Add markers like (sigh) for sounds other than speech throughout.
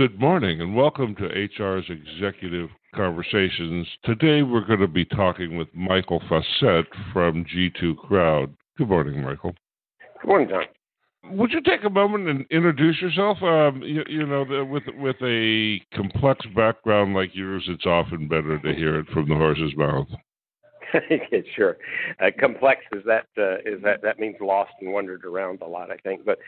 Good morning and welcome to HR's Executive Conversations. Today we're going to be talking with Michael Fauscette from G2 Crowd. Good morning, Michael. Good morning, John. Would you take a moment and introduce yourself? Um, you, you, know, the, with with a complex background like yours, it's often better to hear it from the horse's mouth. (laughs) sure. Uh, complex is that uh, is that that means lost and wandered around a lot, I think. But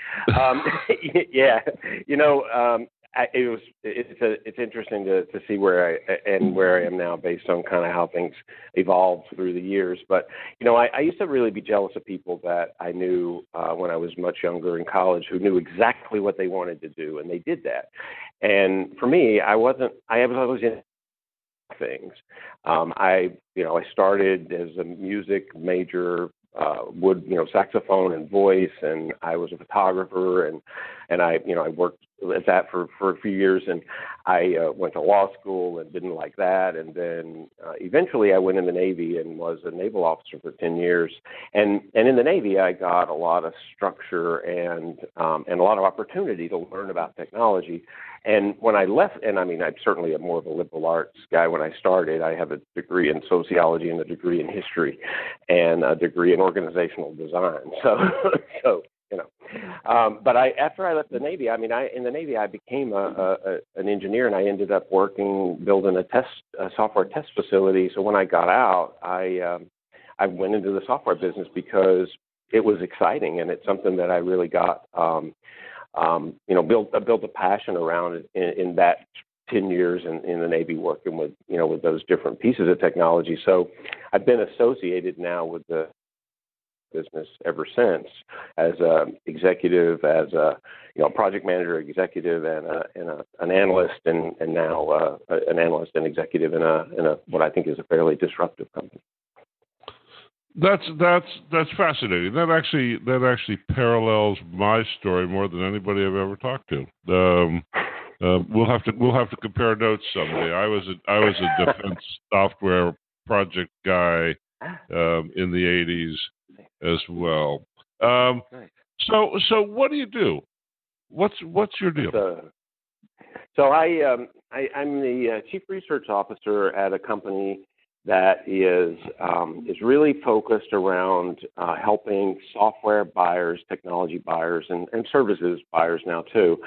um, (laughs) yeah, you know, um, I, it was it's a, it's interesting to to see where I and where I am now based on kind of how things evolved through the years. But you know, I, I used to really be jealous of people that I knew uh, when I was much younger in college who knew exactly what they wanted to do and they did that. And for me, I wasn't. I was always in things. Um, I you know I started as a music major uh, would you know saxophone and voice, and I was a photographer, and and I you know I worked at that for for a few years, and I uh, went to law school and didn't like that, and then uh, eventually I went in the Navy and was a naval officer for ten years, and and in the Navy I got a lot of structure and um, and a lot of opportunity to learn about technology. And when I left, and I mean, I'm certainly a more of a liberal arts guy when I started. I have a degree in sociology and a degree in history, and a degree in organizational design. (laughs) So, so you know. Um, but I, after I left the Navy, I mean, I in the Navy, I became a, a, a an engineer, and I ended up working building a test a software test facility. So when I got out, I um, I went into the software business because it was exciting, and it's something that I really got. Um, um, you know, built uh, built a passion around in, in that 10 years in, in the Navy working with, you know, with those different pieces of technology. So I've been associated now with the business ever since as a executive, as a, you know, project manager, executive, and, a, and a, an analyst, and, and now uh, an analyst and executive in a, in a, what I think is a fairly disruptive company. That's that's that's fascinating. That actually that actually parallels my story more than anybody I've ever talked to. Um, uh, we'll have to we'll have to compare notes someday. I was a, I was a defense (laughs) software project guy um, in the '80s as well. Um, so so what do you do? What's what's your deal? So, so I, um, I am the uh, chief research officer at a company that is um, is really focused around uh, helping software buyers, technology buyers, and, and services buyers now too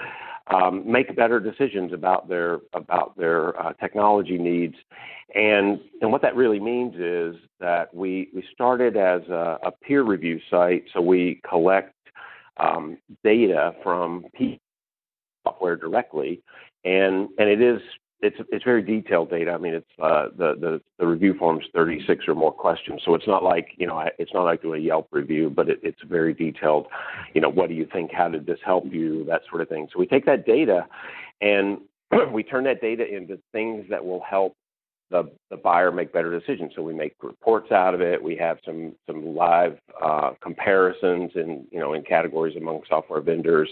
um, make better decisions about their about their uh, technology needs. And and what that really means is that we we started as a, a peer review site, so we collect um, data from software directly, and and it is it's it's very detailed data. I mean, it's uh, the the the review form's 36 or more questions, so it's not like you know it's not like doing a Yelp review, but it, it's very detailed. You know, what do you think? How did this help you? That sort of thing. So we take that data, and (clears throat) we turn that data into things that will help the, the buyer make better decisions. So we make reports out of it. We have some some live uh, comparisons in you know in categories among software vendors,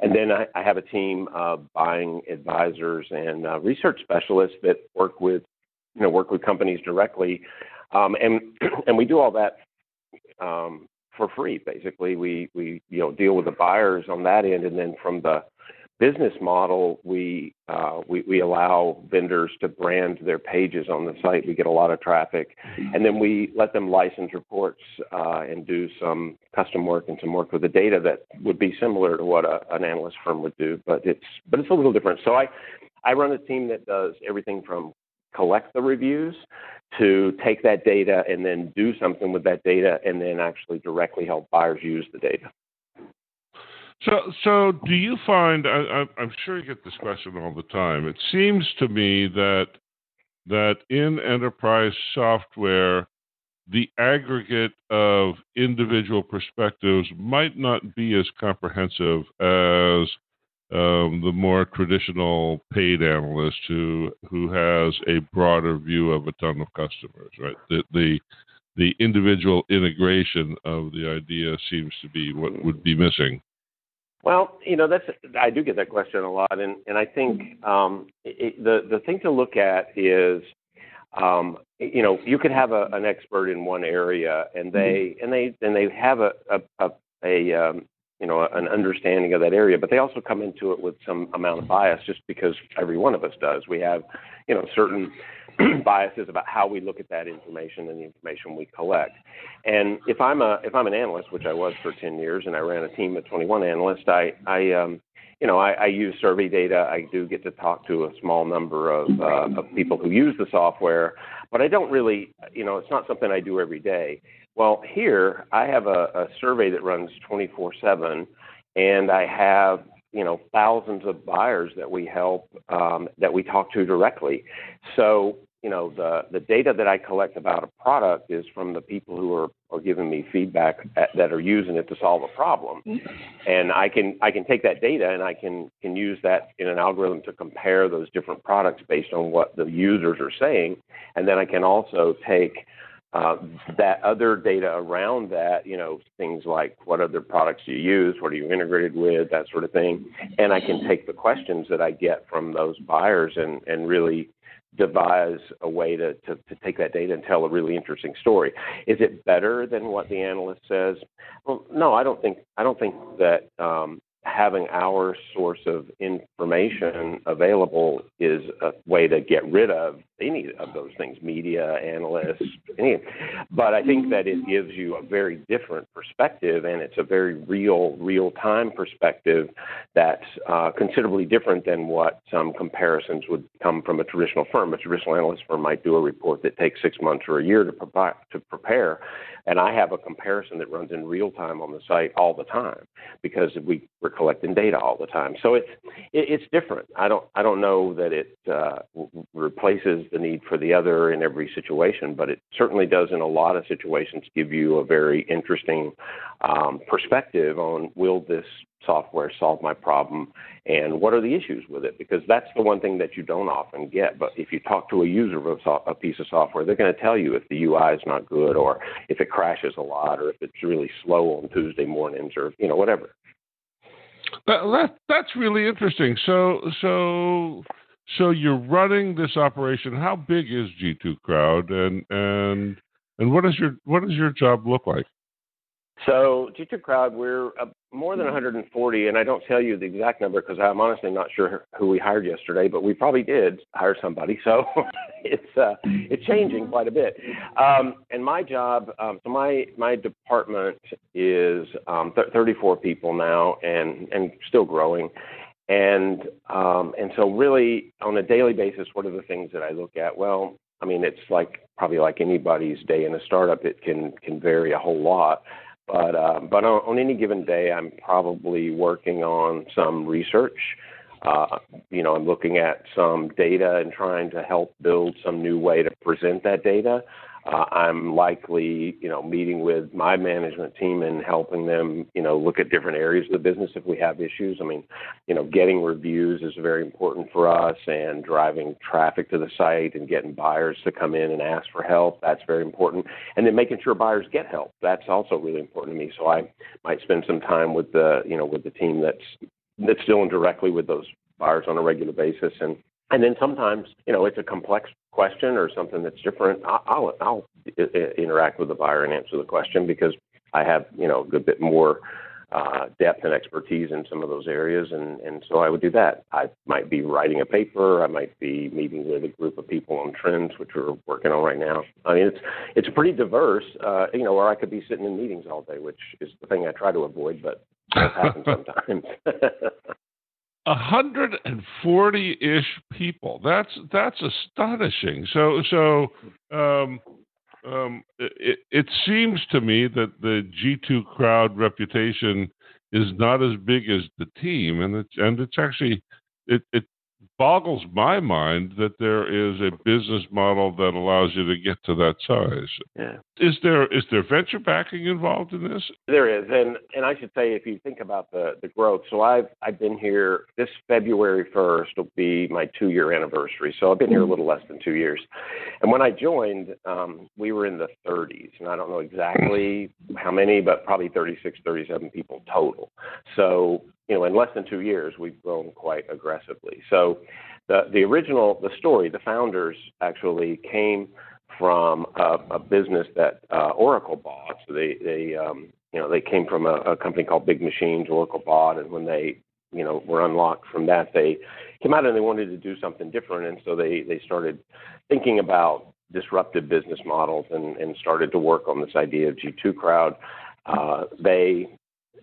and then I, I have a team of buying advisors and uh, research specialists that work with you know work with companies directly, um, and (clears throat) and we do all that. Um, for free, basically, we we you know deal with the buyers on that end, and then from the business model, we, uh, we, we allow vendors to brand their pages on the site. We get a lot of traffic, and then we let them license reports uh, and do some custom work and some work with the data that would be similar to what a, an analyst firm would do, but it's but it's a little different. So I I run a team that does everything from collect the reviews to take that data and then do something with that data and then actually directly help buyers use the data. So, so do you find? I, am sure you get this question all the time. It seems to me that that in enterprise software, the aggregate of individual perspectives might not be as comprehensive as um, the more traditional paid analyst who who has a broader view of a ton of customers. Right. The the the individual integration of the idea seems to be what would be missing. Well, you know, that's I do get that question a lot, and and I think um, it, the the thing to look at is, um, you know, you could have a, an expert in one area, and they mm-hmm. and they and they have a a, a, a um, you know an understanding of that area, but they also come into it with some amount of bias, just because every one of us does. We have you know certain (clears throat) biases about how we look at that information and the information we collect. And if I'm a if I'm an analyst, which I was for 10 years, and I ran a team of 21 analysts, I I um, you know I, I use survey data. I do get to talk to a small number of uh, of people who use the software, but I don't really you know it's not something I do every day. Well, here I have a, a survey that runs 24/7, and I have you know thousands of buyers that we help um, that we talk to directly. So you know the the data that I collect about a product is from the people who are, are giving me feedback at, that are using it to solve a problem, and I can I can take that data and I can can use that in an algorithm to compare those different products based on what the users are saying, and then I can also take uh, that other data around that, you know, things like what other products you use, what are you integrated with, that sort of thing. And I can take the questions that I get from those buyers and, and really devise a way to, to, to take that data and tell a really interesting story. Is it better than what the analyst says? Well, no, I don't think I don't think that um, having our source of information available is a way to get rid of any of those things media analysts any. But i think that it gives you a very different perspective and it's a very real real time perspective that's uh, considerably different than what some comparisons would come from a traditional firm. A traditional analyst firm might do a report that takes six months or a year to, to prepare and i have a comparison that runs in real time on the site all the time because we, we're collecting data all the time. So it's it, it's different. I don't i don't know that it uh, replaces the need for the other in every situation, but it certainly does in a lot of situations give you a very interesting um, perspective on will this software solve my problem and what are the issues with it? Because that's the one thing that you don't often get but if you talk to a user of a, piece of software they're going to tell you if the ui is not good or if it crashes a lot or if it's really slow on tuesday mornings or you know whatever that, that that's really interesting so so so you're running this operation. How big is G2 Crowd, and and and what does your what does your job look like? So G2 Crowd, we're more than 140, and I don't tell you the exact number because I'm honestly not sure who we hired yesterday, but we probably did hire somebody. So (laughs) it's uh, it's changing quite a bit. Um, and my job, um, so my my department is um, th- 34 people now, and and still growing. And um, and so really on a daily basis, what are the things that I look at? Well, I mean, it's like probably like anybody's day in a startup, it can can vary a whole lot. But uh, but on, on any given day, I'm probably working on some research. Uh, you know, I'm looking at some data and trying to help build some new way to present that data. Uh, I'm likely, you know, meeting with my management team and helping them, you know, look at different areas of the business if we have issues. I mean, you know, getting reviews is very important for us, and driving traffic to the site and getting buyers to come in and ask for help. That's very important, and then making sure buyers get help. That's also really important to me. So I might spend some time with the, you know, with the team that's that's dealing directly with those buyers on a regular basis and and then sometimes, you know, it's a complex question or something that's different. I'll, I'll interact with the buyer and answer the question because I have, you know, a good bit more uh, depth and expertise in some of those areas, and, and so I would do that. I might be writing a paper. I might be meeting with a group of people on trends, which we're working on right now. I mean, it's it's pretty diverse, uh, you know, or I could be sitting in meetings all day, which is the thing I try to avoid, but it happens (laughs) sometimes. (laughs) 140-ish people. That's that's astonishing. So so um, um, it, it seems to me that the G2 crowd reputation is not as big as the team, and it's and it's actually it, it boggles my mind that there is a business model that allows you to get to that size. Yeah. Is there is there venture backing involved in this? There is, and and I should say if you think about the the growth. So I've I've been here this February first will be my two year anniversary. So I've been here a little less than two years. And when I joined, um, we were in the 30s, and I don't know exactly how many, but probably 36, 37 people total. So you know, in less than two years, we've grown quite aggressively. So, the the original the story, the founders actually came from a, a business that uh, Oracle bought. So they they um, you know, they came from a, a company called BigMachines, Oracle bought, and when they, you know, were unlocked from that, they came out and they wanted to do something different, and so they they started thinking about disruptive business models and, and started to work on this idea of G2 Crowd. Uh, they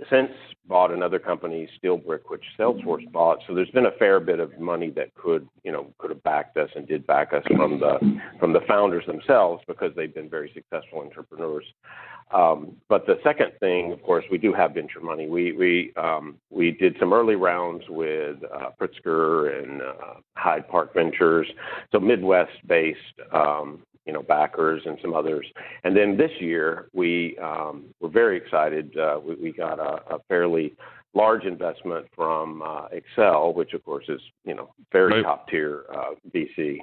since bought another company, SteelBrick, which Salesforce bought. So there's been a fair bit of money that could, you know, could have backed us and did back us from the from the founders themselves because they've been very successful entrepreneurs. Um, but the second thing, of course, we do have venture money. We we um, we did some early rounds with uh, Pritzker and uh, Hyde Park Ventures, so Midwest-based um, you know, backers and some others. And then this year, we um, were very excited. Uh, we, we got a, a fairly large investment from uh, Accel, which of course is you know very right. top tier uh, VC,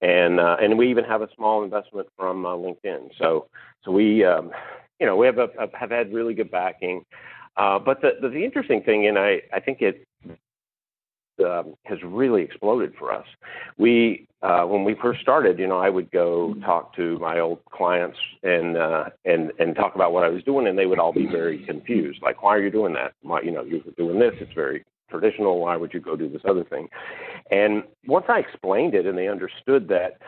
and uh, and we even have a small investment from uh, LinkedIn. So so we um, you know we have a, a, have had really good backing. Uh, but the, interesting thing, and I I think it um, has really exploded for us. We uh, when we first started, you know, I would go talk to my old clients and uh, and and talk about what I was doing, and they would all be very confused. Like, why are you doing that? Why, you know, you're doing this. It's very traditional. Why would you go do this other thing? And once I explained it, and they understood that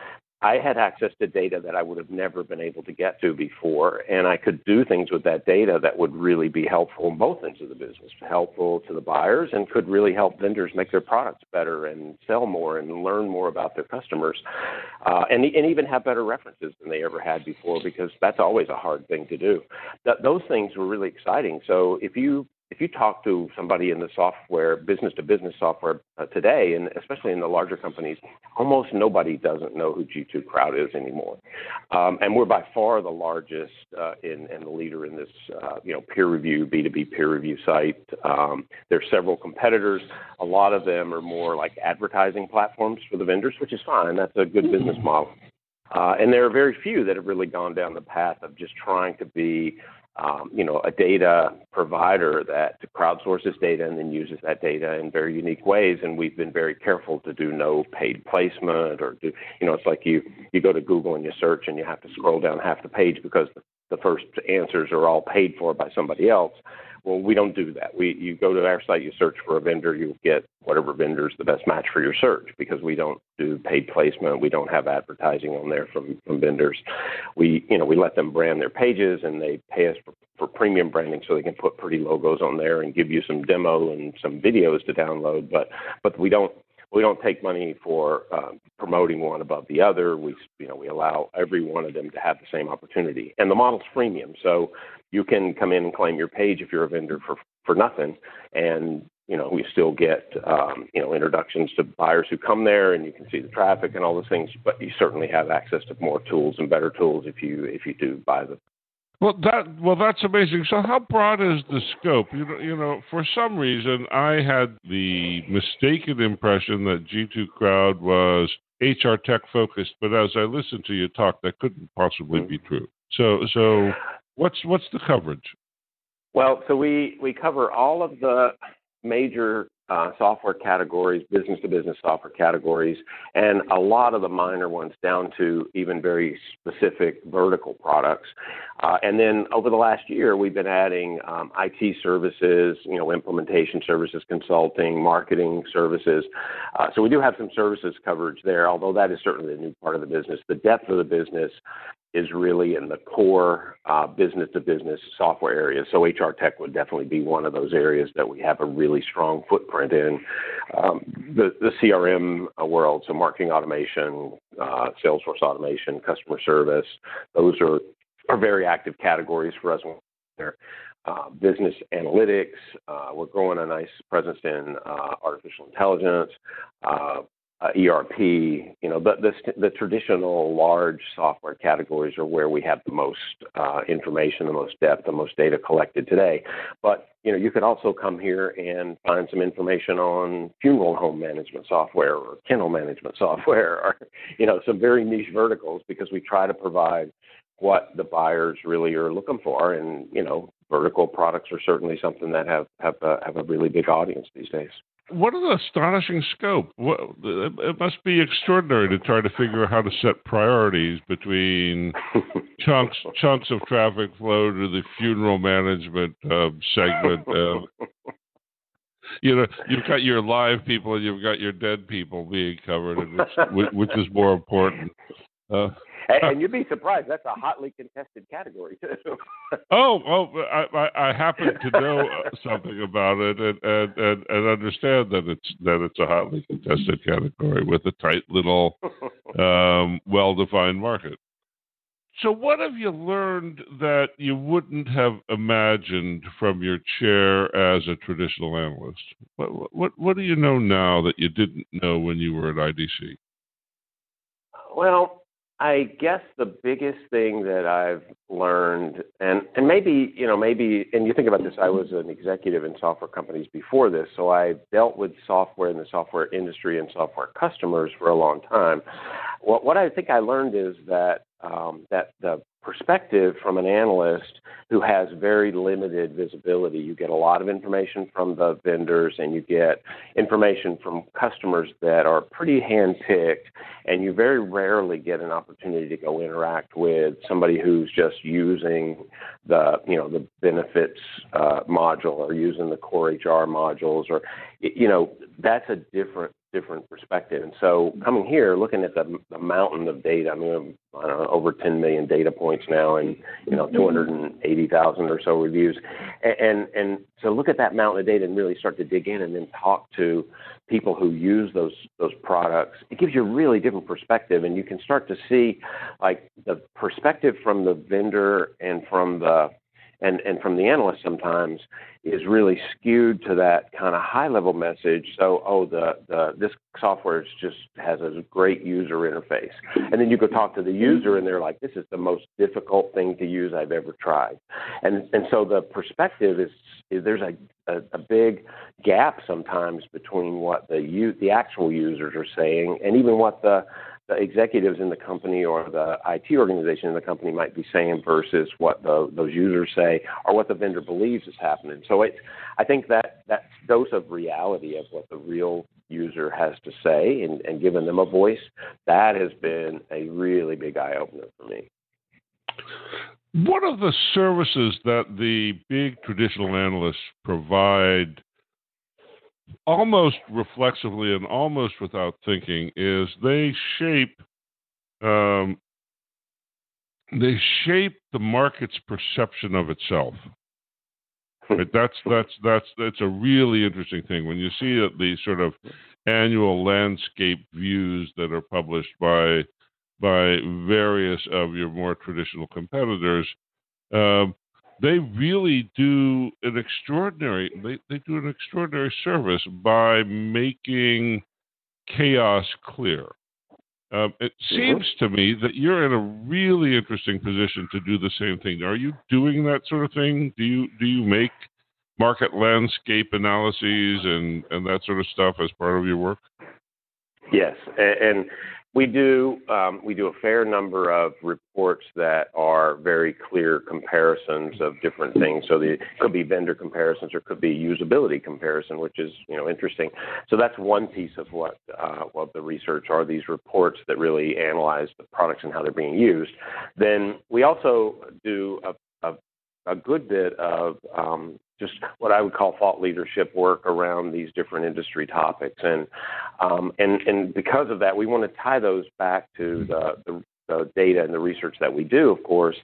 I had access to data that I would have never been able to get to before, and I could do things with that data that would really be helpful in both ends of the business, helpful to the buyers, and could really help vendors make their products better and sell more and learn more about their customers, uh, and and even have better references than they ever had before, because that's always a hard thing to do. Th- those things were really exciting. So if you if you talk to somebody in the software business to business software uh, today, and especially in the larger companies, almost nobody doesn't know who G2 Crowd is anymore. Um, and we're by far the largest uh, in, and the leader in this, uh, you know, peer review B2B peer review site. Um, are several competitors. A lot of them are more like advertising platforms for the vendors, which is fine. That's a good business model. Uh, and there are very few that have really gone down the path of just trying to be um, you know, a data provider that crowdsources data and then uses that data in very unique ways. And we've been very careful to do no paid placement or do, you know, it's like you, you go to Google and you search and you have to scroll down half the page because the first answers are all paid for by somebody else. Well, we don't do that. We you go to our site, you search for a vendor, you'll get whatever vendor is the best match for your search because we don't do paid placement. We don't have advertising on there from from vendors. We you know we let them brand their pages and they pay us for, for premium branding so they can put pretty logos on there and give you some demo and some videos to download. But but we don't we don't take money for uh, promoting one above the other. We, you know, we allow every one of them to have the same opportunity. And the model's freemium, so you can come in and claim your page if you're a vendor for for nothing, and you know we still get um, you know introductions to buyers who come there, and you can see the traffic and all those things. But you certainly have access to more tools and better tools if you if you do buy the well, that well, that's amazing. So, how broad is the scope? You know, you know, for some reason, I had the mistaken impression that G2 Crowd was HR tech focused, but as I listened to you talk, that couldn't possibly be true. So, so what's what's the coverage? Well, so we we cover all of the major uh, software categories, business to business software categories, and a lot of the minor ones down to even very specific vertical products. Uh, and then over the last year, we've been adding um, IT services, you know, implementation services, consulting, marketing services. Uh, so we do have some services coverage there, although that is certainly a new part of the business. The depth of the business is really in the core uh, business to business software area. So HR tech would definitely be one of those areas that we have a really strong footprint in. Um, the, CRM uh, world, so marketing automation, uh, sales force automation, customer service, those are, very active categories for us. Business analytics. We're growing a nice presence in artificial intelligence, ERP, you know, the, traditional large software categories are where we have the most uh, information, the most depth, the most data collected today. But, you know, you could also come here and find some information on funeral home management software or kennel management software or, you know, some very niche verticals because we try to provide what the buyers really are looking for. And, you know, vertical products are certainly something that have, have, a, have a really big audience these days. What an astonishing scope! It must be extraordinary to try to figure out how to set priorities between (laughs) chunks chunks of traffic flow to the funeral management uh, segment. Uh, you know, you've got your live people and you've got your dead people being covered, which, which is more important. Uh, and, (laughs) and you'd be surprised. That's a hotly contested category too. (laughs) oh, oh, I, I, I happen to know uh, something about it and, and, and, and understand that it's that it's a hotly contested category with a tight little, (laughs) um, well-defined market. So, what have you learned that you wouldn't have imagined from your chair as a traditional analyst? What, what, what do you know now that you didn't know when you were at IDC? Well, I guess the biggest thing that I've learned, and and maybe you know maybe, and you think about this, I was an executive in software companies before this, so I dealt with software in the software industry and software customers for a long time. What what I think I learned is that um, that the perspective from an analyst who has very limited visibility. You get a lot of information from the vendors and you get information from customers that are pretty handpicked, and you very rarely get an opportunity to go interact with somebody who's just using the you know the benefits uh, module or using the core HR modules or you know that's a different different perspective. And so coming here, looking at the, the mountain of data, I mean, I don't know, over 10 million data points now and, you know, 280,000 or so reviews. And, and, and so look at that mountain of data and really start to dig in and then talk to people who use those, those products. It gives you a really different perspective and you can start to see like the perspective from the vendor and from the, and, and from the analyst sometimes is really skewed to that kind of high level message. So, oh, the, the this software just has a great user interface, and then you go talk to the user, and they're like, this is the most difficult thing to use I've ever tried, and and so the perspective is, is there's a, a, a big gap sometimes between what the the actual users are saying and even what the executives in the company or the IT organization in the company might be saying versus what the, those users say or what the vendor believes is happening. So it, I think that that dose of reality of what the real user has to say and, and giving them a voice, that has been a really big eye opener for me. One of the services that the big traditional analysts provide almost reflexively and almost without thinking is they shape um, they shape the market's perception of itself. Right? That's that's that's that's a really interesting thing when you see the sort of annual landscape views that are published by by various of your more traditional competitors. Um, they really do an extraordinary they, they do an extraordinary service by making chaos clear. Um, it seems to me that you're in a really interesting position to do the same thing. Are you doing that sort of thing? Do you do you make market landscape analyses and, and that sort of stuff as part of your work? Yes, and, um, we do a fair number of reports that are very clear comparisons of different things. So the could be vendor comparisons or it could be usability comparison, which is you know interesting. So that's one piece of what uh, what the research are these reports that really analyze the products and how they're being used. Then we also do a, a good bit of um, just what I would call thought leadership work around these different industry topics, and um, and and because of that, we want to tie those back to the, the the data and the research that we do, of course.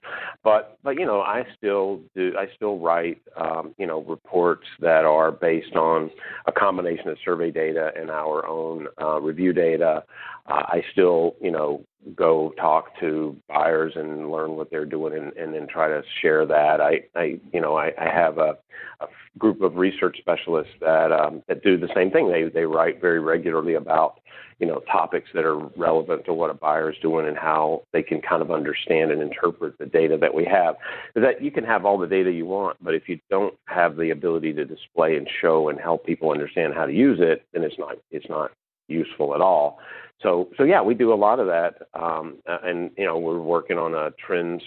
But but you know, I still do. I still write um, you know reports that are based on a combination of survey data and our own uh, review data. Uh, I still you know go talk to buyers and learn what they're doing and, and then try to share that. I, I you know, I, I have a, a group of research specialists that um, that do the same thing. They they write very regularly about you know topics that are relevant to what a buyer is doing and how they can kind of understand and interpret the data that we have. That you can have all the data you want, but if you don't have the ability to display and show and help people understand how to use it, then it's not it's not useful at all. So, so yeah, we do a lot of that, um, and you know, we're working on a trends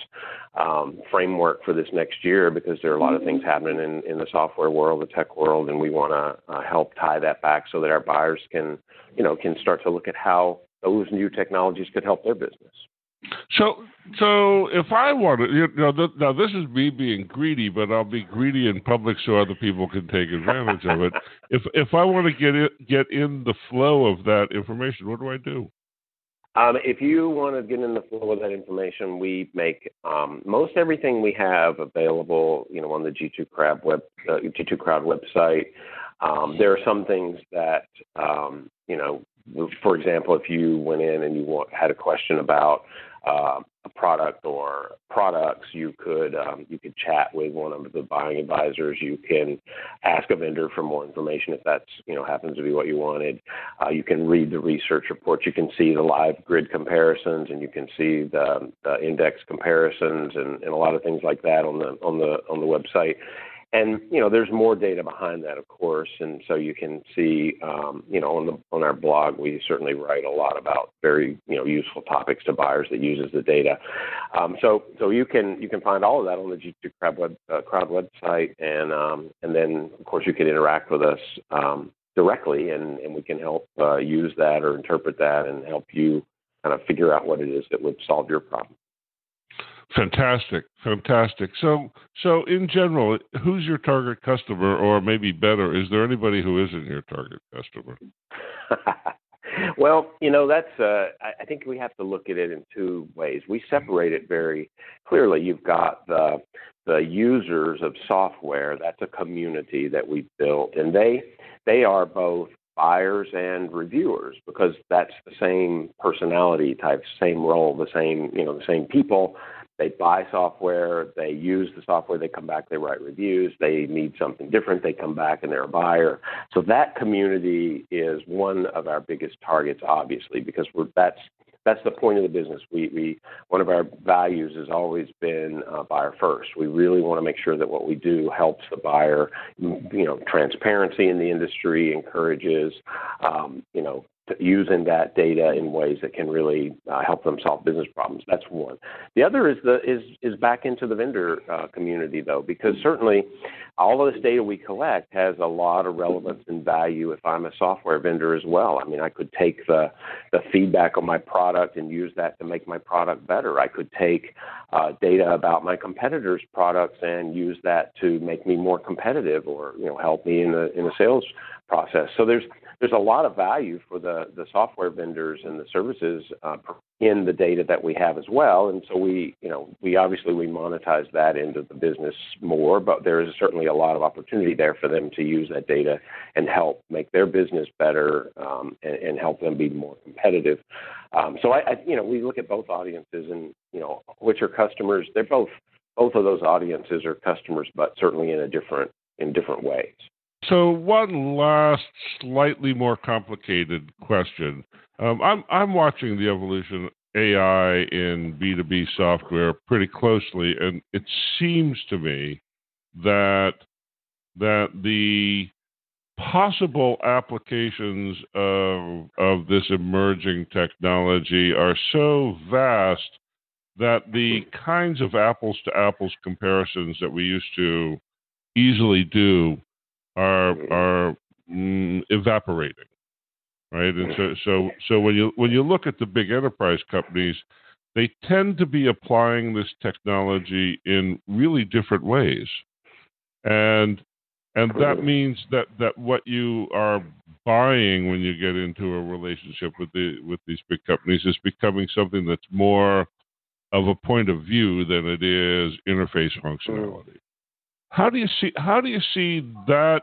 um, framework for this next year because there are a lot of things happening in, in the software world, the tech world, and we want to uh, help tie that back so that our buyers can, you know, can start to look at how those new technologies could help their business. So, so if I want to, you know, th- now this is me being greedy, but I'll be greedy in public so other people can take advantage of it. (laughs) If if I want to get it, get in the flow of that information, what do I do? Um, if you want to get in the flow of that information, we make um, most everything we have available, you know, on the G2 Crowd web, uh, G2 Crowd website. Um, there are some things that, um, you know, for example, if you went in and you want, had a question about uh, a product or products, you could um, you could chat with one of the buying advisors. You can ask a vendor for more information if that's you know happens to be what you wanted. Uh, you can read the research reports. You can see the live grid comparisons, and you can see the, the index comparisons and, and a lot of things like that on the on the on the website. And you know, there's more data behind that, of course, and so you can see, um, you know, on the on our blog, we certainly write a lot about very you know useful topics to buyers that uses the data. Um, so so you can you can find all of that on the G2 Crowd, web, uh, Crowd website, and um, and then of course you can interact with us um, directly, and and we can help uh, use that or interpret that and help you kind of figure out what it is that would solve your problem. Fantastic, fantastic. So, so in general, who's your target customer, or maybe better, is there anybody who isn't your target customer? (laughs) well, you know, that's. Uh, I think we have to look at it in two ways. We separate it very clearly. You've got the the users of software. That's a community that we built, and they they are both buyers and reviewers because that's the same personality type, same role, the same you know the same people they buy software, they use the software, they come back, they write reviews, they need something different, they come back and they're a buyer. So that community is one of our biggest targets, obviously, because we're, that's that's the point of the business. We, we one of our values has always been uh, buyer first. We really want to make sure that what we do helps the buyer. You know, transparency in the industry encourages um, you know using that data in ways that can really uh, help them solve business problems. That's one. The other is the is is back into the vendor uh, community though, because certainly all of this data we collect has a lot of relevance and value if I'm a software vendor as well. I mean, I could take the the feedback on my product and use that to make my product better. I could take uh, data about my competitors' products and use that to make me more competitive, or you know, help me in the in the sales process. So there's there's a lot of value for the, the software vendors and the services uh, in the data that we have as well. And so we, you know, we obviously we monetize that into the business more, but there is certainly a lot of opportunity there for them to use that data and help make their business better um, and, and, help them be more competitive. Um, so I, I, you know, we look at both audiences and you know which are customers. They're both both of those audiences are customers, but certainly in a different in different ways. So one last, slightly more complicated question. Um, I'm I'm watching the evolution AI in B2B software pretty closely, and it seems to me that that the possible applications of of this emerging technology are so vast that the kinds of apples to apples comparisons that we used to easily do are are mm, evaporating, right? And so so so when you when you look at the big enterprise companies, they tend to be applying this technology in really different ways, and and that means that that what you are buying when you get into a relationship with the with these big companies is becoming something that's more of a point of view than it is interface functionality. How do you see how do you see that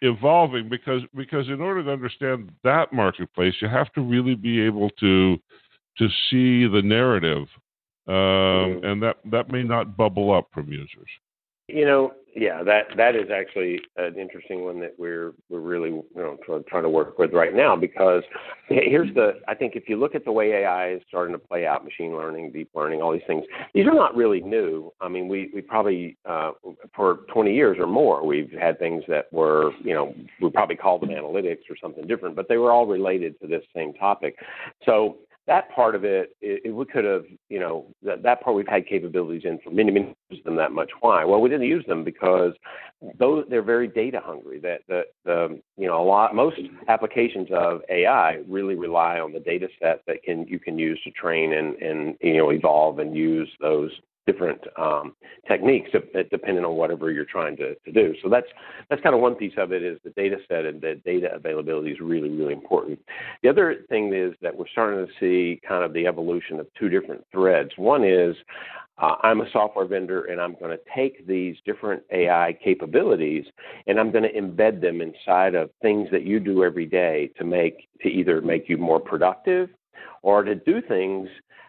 evolving? Because because in order to understand that marketplace, you have to really be able to to see the narrative, um, mm-hmm. and that that may not bubble up from users. You know, yeah, that that is actually an interesting one that we're we're really you know trying to work with right now because here's the I think if you look at the way AI is starting to play out, machine learning, deep learning, all these things, these are not really new. I mean, we we probably uh, for 20 years or more we've had things that were you know we probably called them analytics or something different, but they were all related to this same topic. So that part of it, it, it we could have, you know, that, that part we've had capabilities in for many, many years them that much. Why? Well, we didn't use them because those they're very data hungry. That the, the you know a lot most applications of AI really rely on the data set that can you can use to train and and you know evolve and use those different um, techniques depending on whatever you're trying to, to do. So that's that's kind of one piece of it is the data set and the data availability is really really important. The other thing is that we're starting to see kind of the evolution of two different threads. One is uh, I'm a software vendor and I'm going to take these different AI capabilities and I'm going to embed them inside of things that you do every day to make to either make you more productive or to do things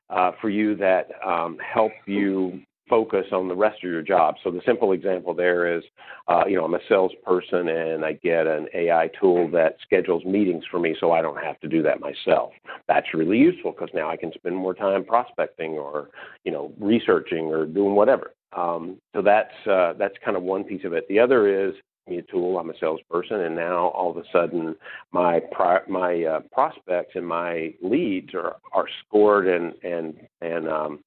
uh, for you that um, help you focus on the rest of your job. So the simple example there is, uh, you know, I'm a salesperson and I get an AI tool that schedules meetings for me so I don't have to do that myself. That's really useful because now I can spend more time prospecting or, you know, researching or doing whatever. Um, so that's uh, that's kind of one piece of it. The other is me a tool. I'm a salesperson, and now all of a sudden, my my uh, prospects and my leads are are scored and and and um,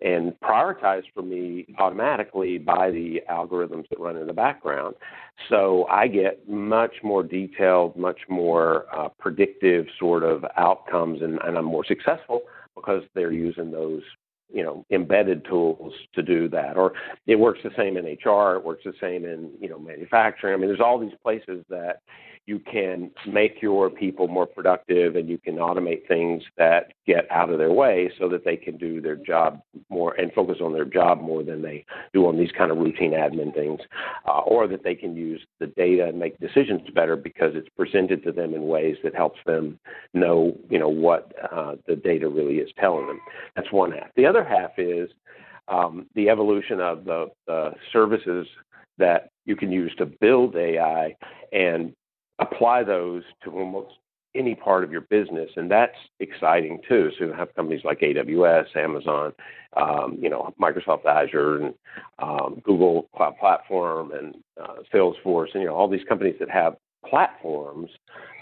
and prioritized for me automatically by the algorithms that run in the background. So I get much more detailed, much more uh, predictive sort of outcomes, and, and I'm more successful because they're using those you know embedded tools to do that. Or it works the same in hr it works the same in you know manufacturing. I mean there's all these places that you can make your people more productive and you can automate things that get out of their way so that they can do their job more and focus on their job more than they do on these kind of routine admin things uh, or that they can use the data and make decisions better because it's presented to them in ways that helps them know you know what uh, the data really is telling them. That's one half. The other half is um, the evolution of the, the services that you can use to build AI and apply those to almost any part of your business, and that's exciting too. So you have companies like AWS, Amazon, um, you know, Microsoft Azure, and um, Google Cloud Platform, and uh, Salesforce, and you know all these companies that have platforms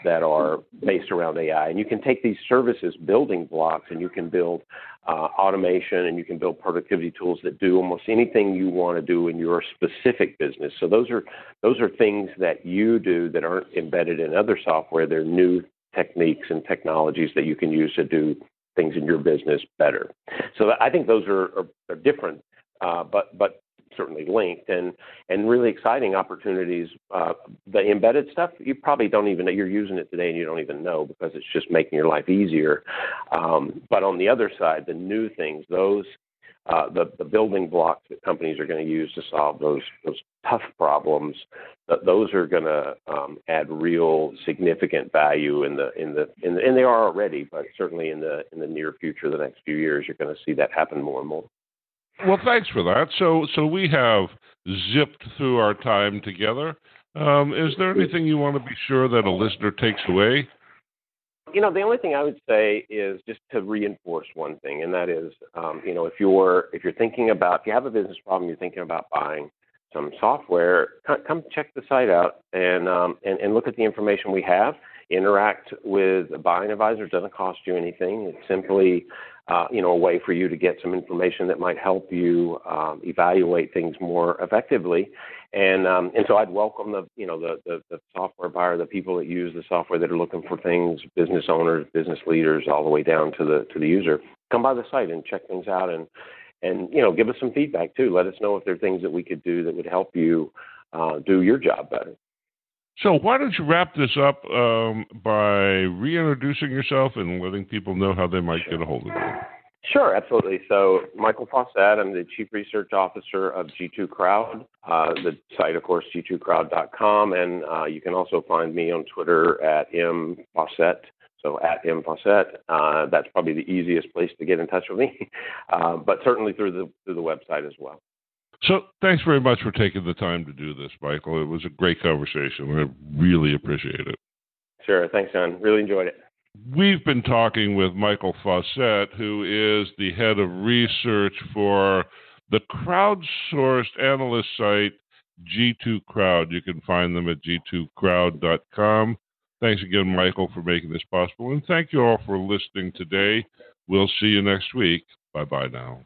that are based around AI. And you can take these services building blocks and you can build uh, automation and you can build productivity tools that do almost anything you want to do in your specific business. So those are those are things that you do that aren't embedded in other software. They're new techniques and technologies that you can use to do things in your business better. So I think those are, are, are different, uh, but but certainly linked and and really exciting opportunities. Uh, the embedded stuff you probably don't even know you're using it today and you don't even know because it's just making your life easier. Um, but on the other side, the new things, those uh, the the building blocks that companies are going to use to solve those those tough problems, those are going to um, add real significant value in the in the in the, and they are already, but certainly in the in the near future, the next few years, you're going to see that happen more and more. Well, thanks for that. So, so we have zipped through our time together. Um, is there anything you want to be sure that a listener takes away? You know, the only thing I would say is just to reinforce one thing, and that is, um, you know, if you're if you're thinking about if you have a business problem, you're thinking about buying some software, come check the site out and um, and, and look at the information we have. Interact with a buying advisor. It doesn't cost you anything. It's simply you know, a way for you to get some information that might help you um, evaluate things more effectively. And um, and so I'd welcome the you know the, software buyer, the people that use the software that are looking for things, business owners, business leaders, all the way down to the to the user. Come by the site and check things out, and and you know give us some feedback too. Let us know if there are things that we could do that would help you uh, do your job better. So why don't you wrap this up um, by reintroducing yourself and letting people know how they might get a hold of you? Sure, absolutely. So, Michael Fauscette, I'm the Chief Research Officer of G2 Crowd. Uh, the site, of course, g2crowd.com, and uh, you can also find me on Twitter at m So at m uh, that's probably the easiest place to get in touch with me, (laughs) uh, but certainly through the through the website as well. So thanks very much for taking the time to do this, Michael. It was a great conversation. I really appreciate it. Sure. Thanks, John. Really enjoyed it. We've been talking with Michael Fauscette, who is the head of research for the crowdsourced analyst site G2 Crowd. You can find them at g2crowd.com. Thanks again, Michael, for making this possible. And thank you all for listening today. We'll see you next week. Bye bye now.